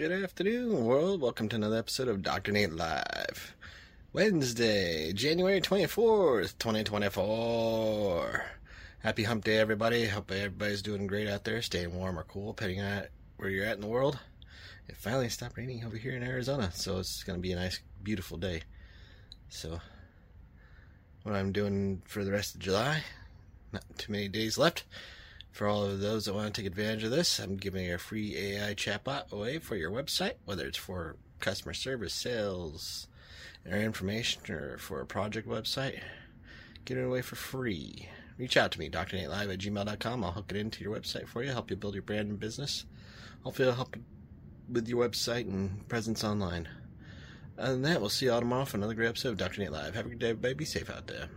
Good afternoon, world. Welcome to another episode of Dr. Nate Live. Wednesday, January 24th, 2024. Happy hump day, everybody. Hope everybody's doing great out there, staying warm or cool, depending on where you're at in the world. It finally stopped raining over here in Arizona, so it's going to be a nice, beautiful day. So, what I'm doing for the rest of July, not too many days left. For all of those that want to take advantage of this, I'm giving a free AI chatbot away for your website, whether it's for customer service, sales, or information, or for a project website. Get it away for free. Reach out to me, drnatelive at gmail.com. I'll hook it into your website for you, help you build your brand and business. Hopefully, it'll help with your website and presence online. Other than that, we'll see you all tomorrow for another great episode of Dr. Nate Live. Have a good day, everybody. Be safe out there.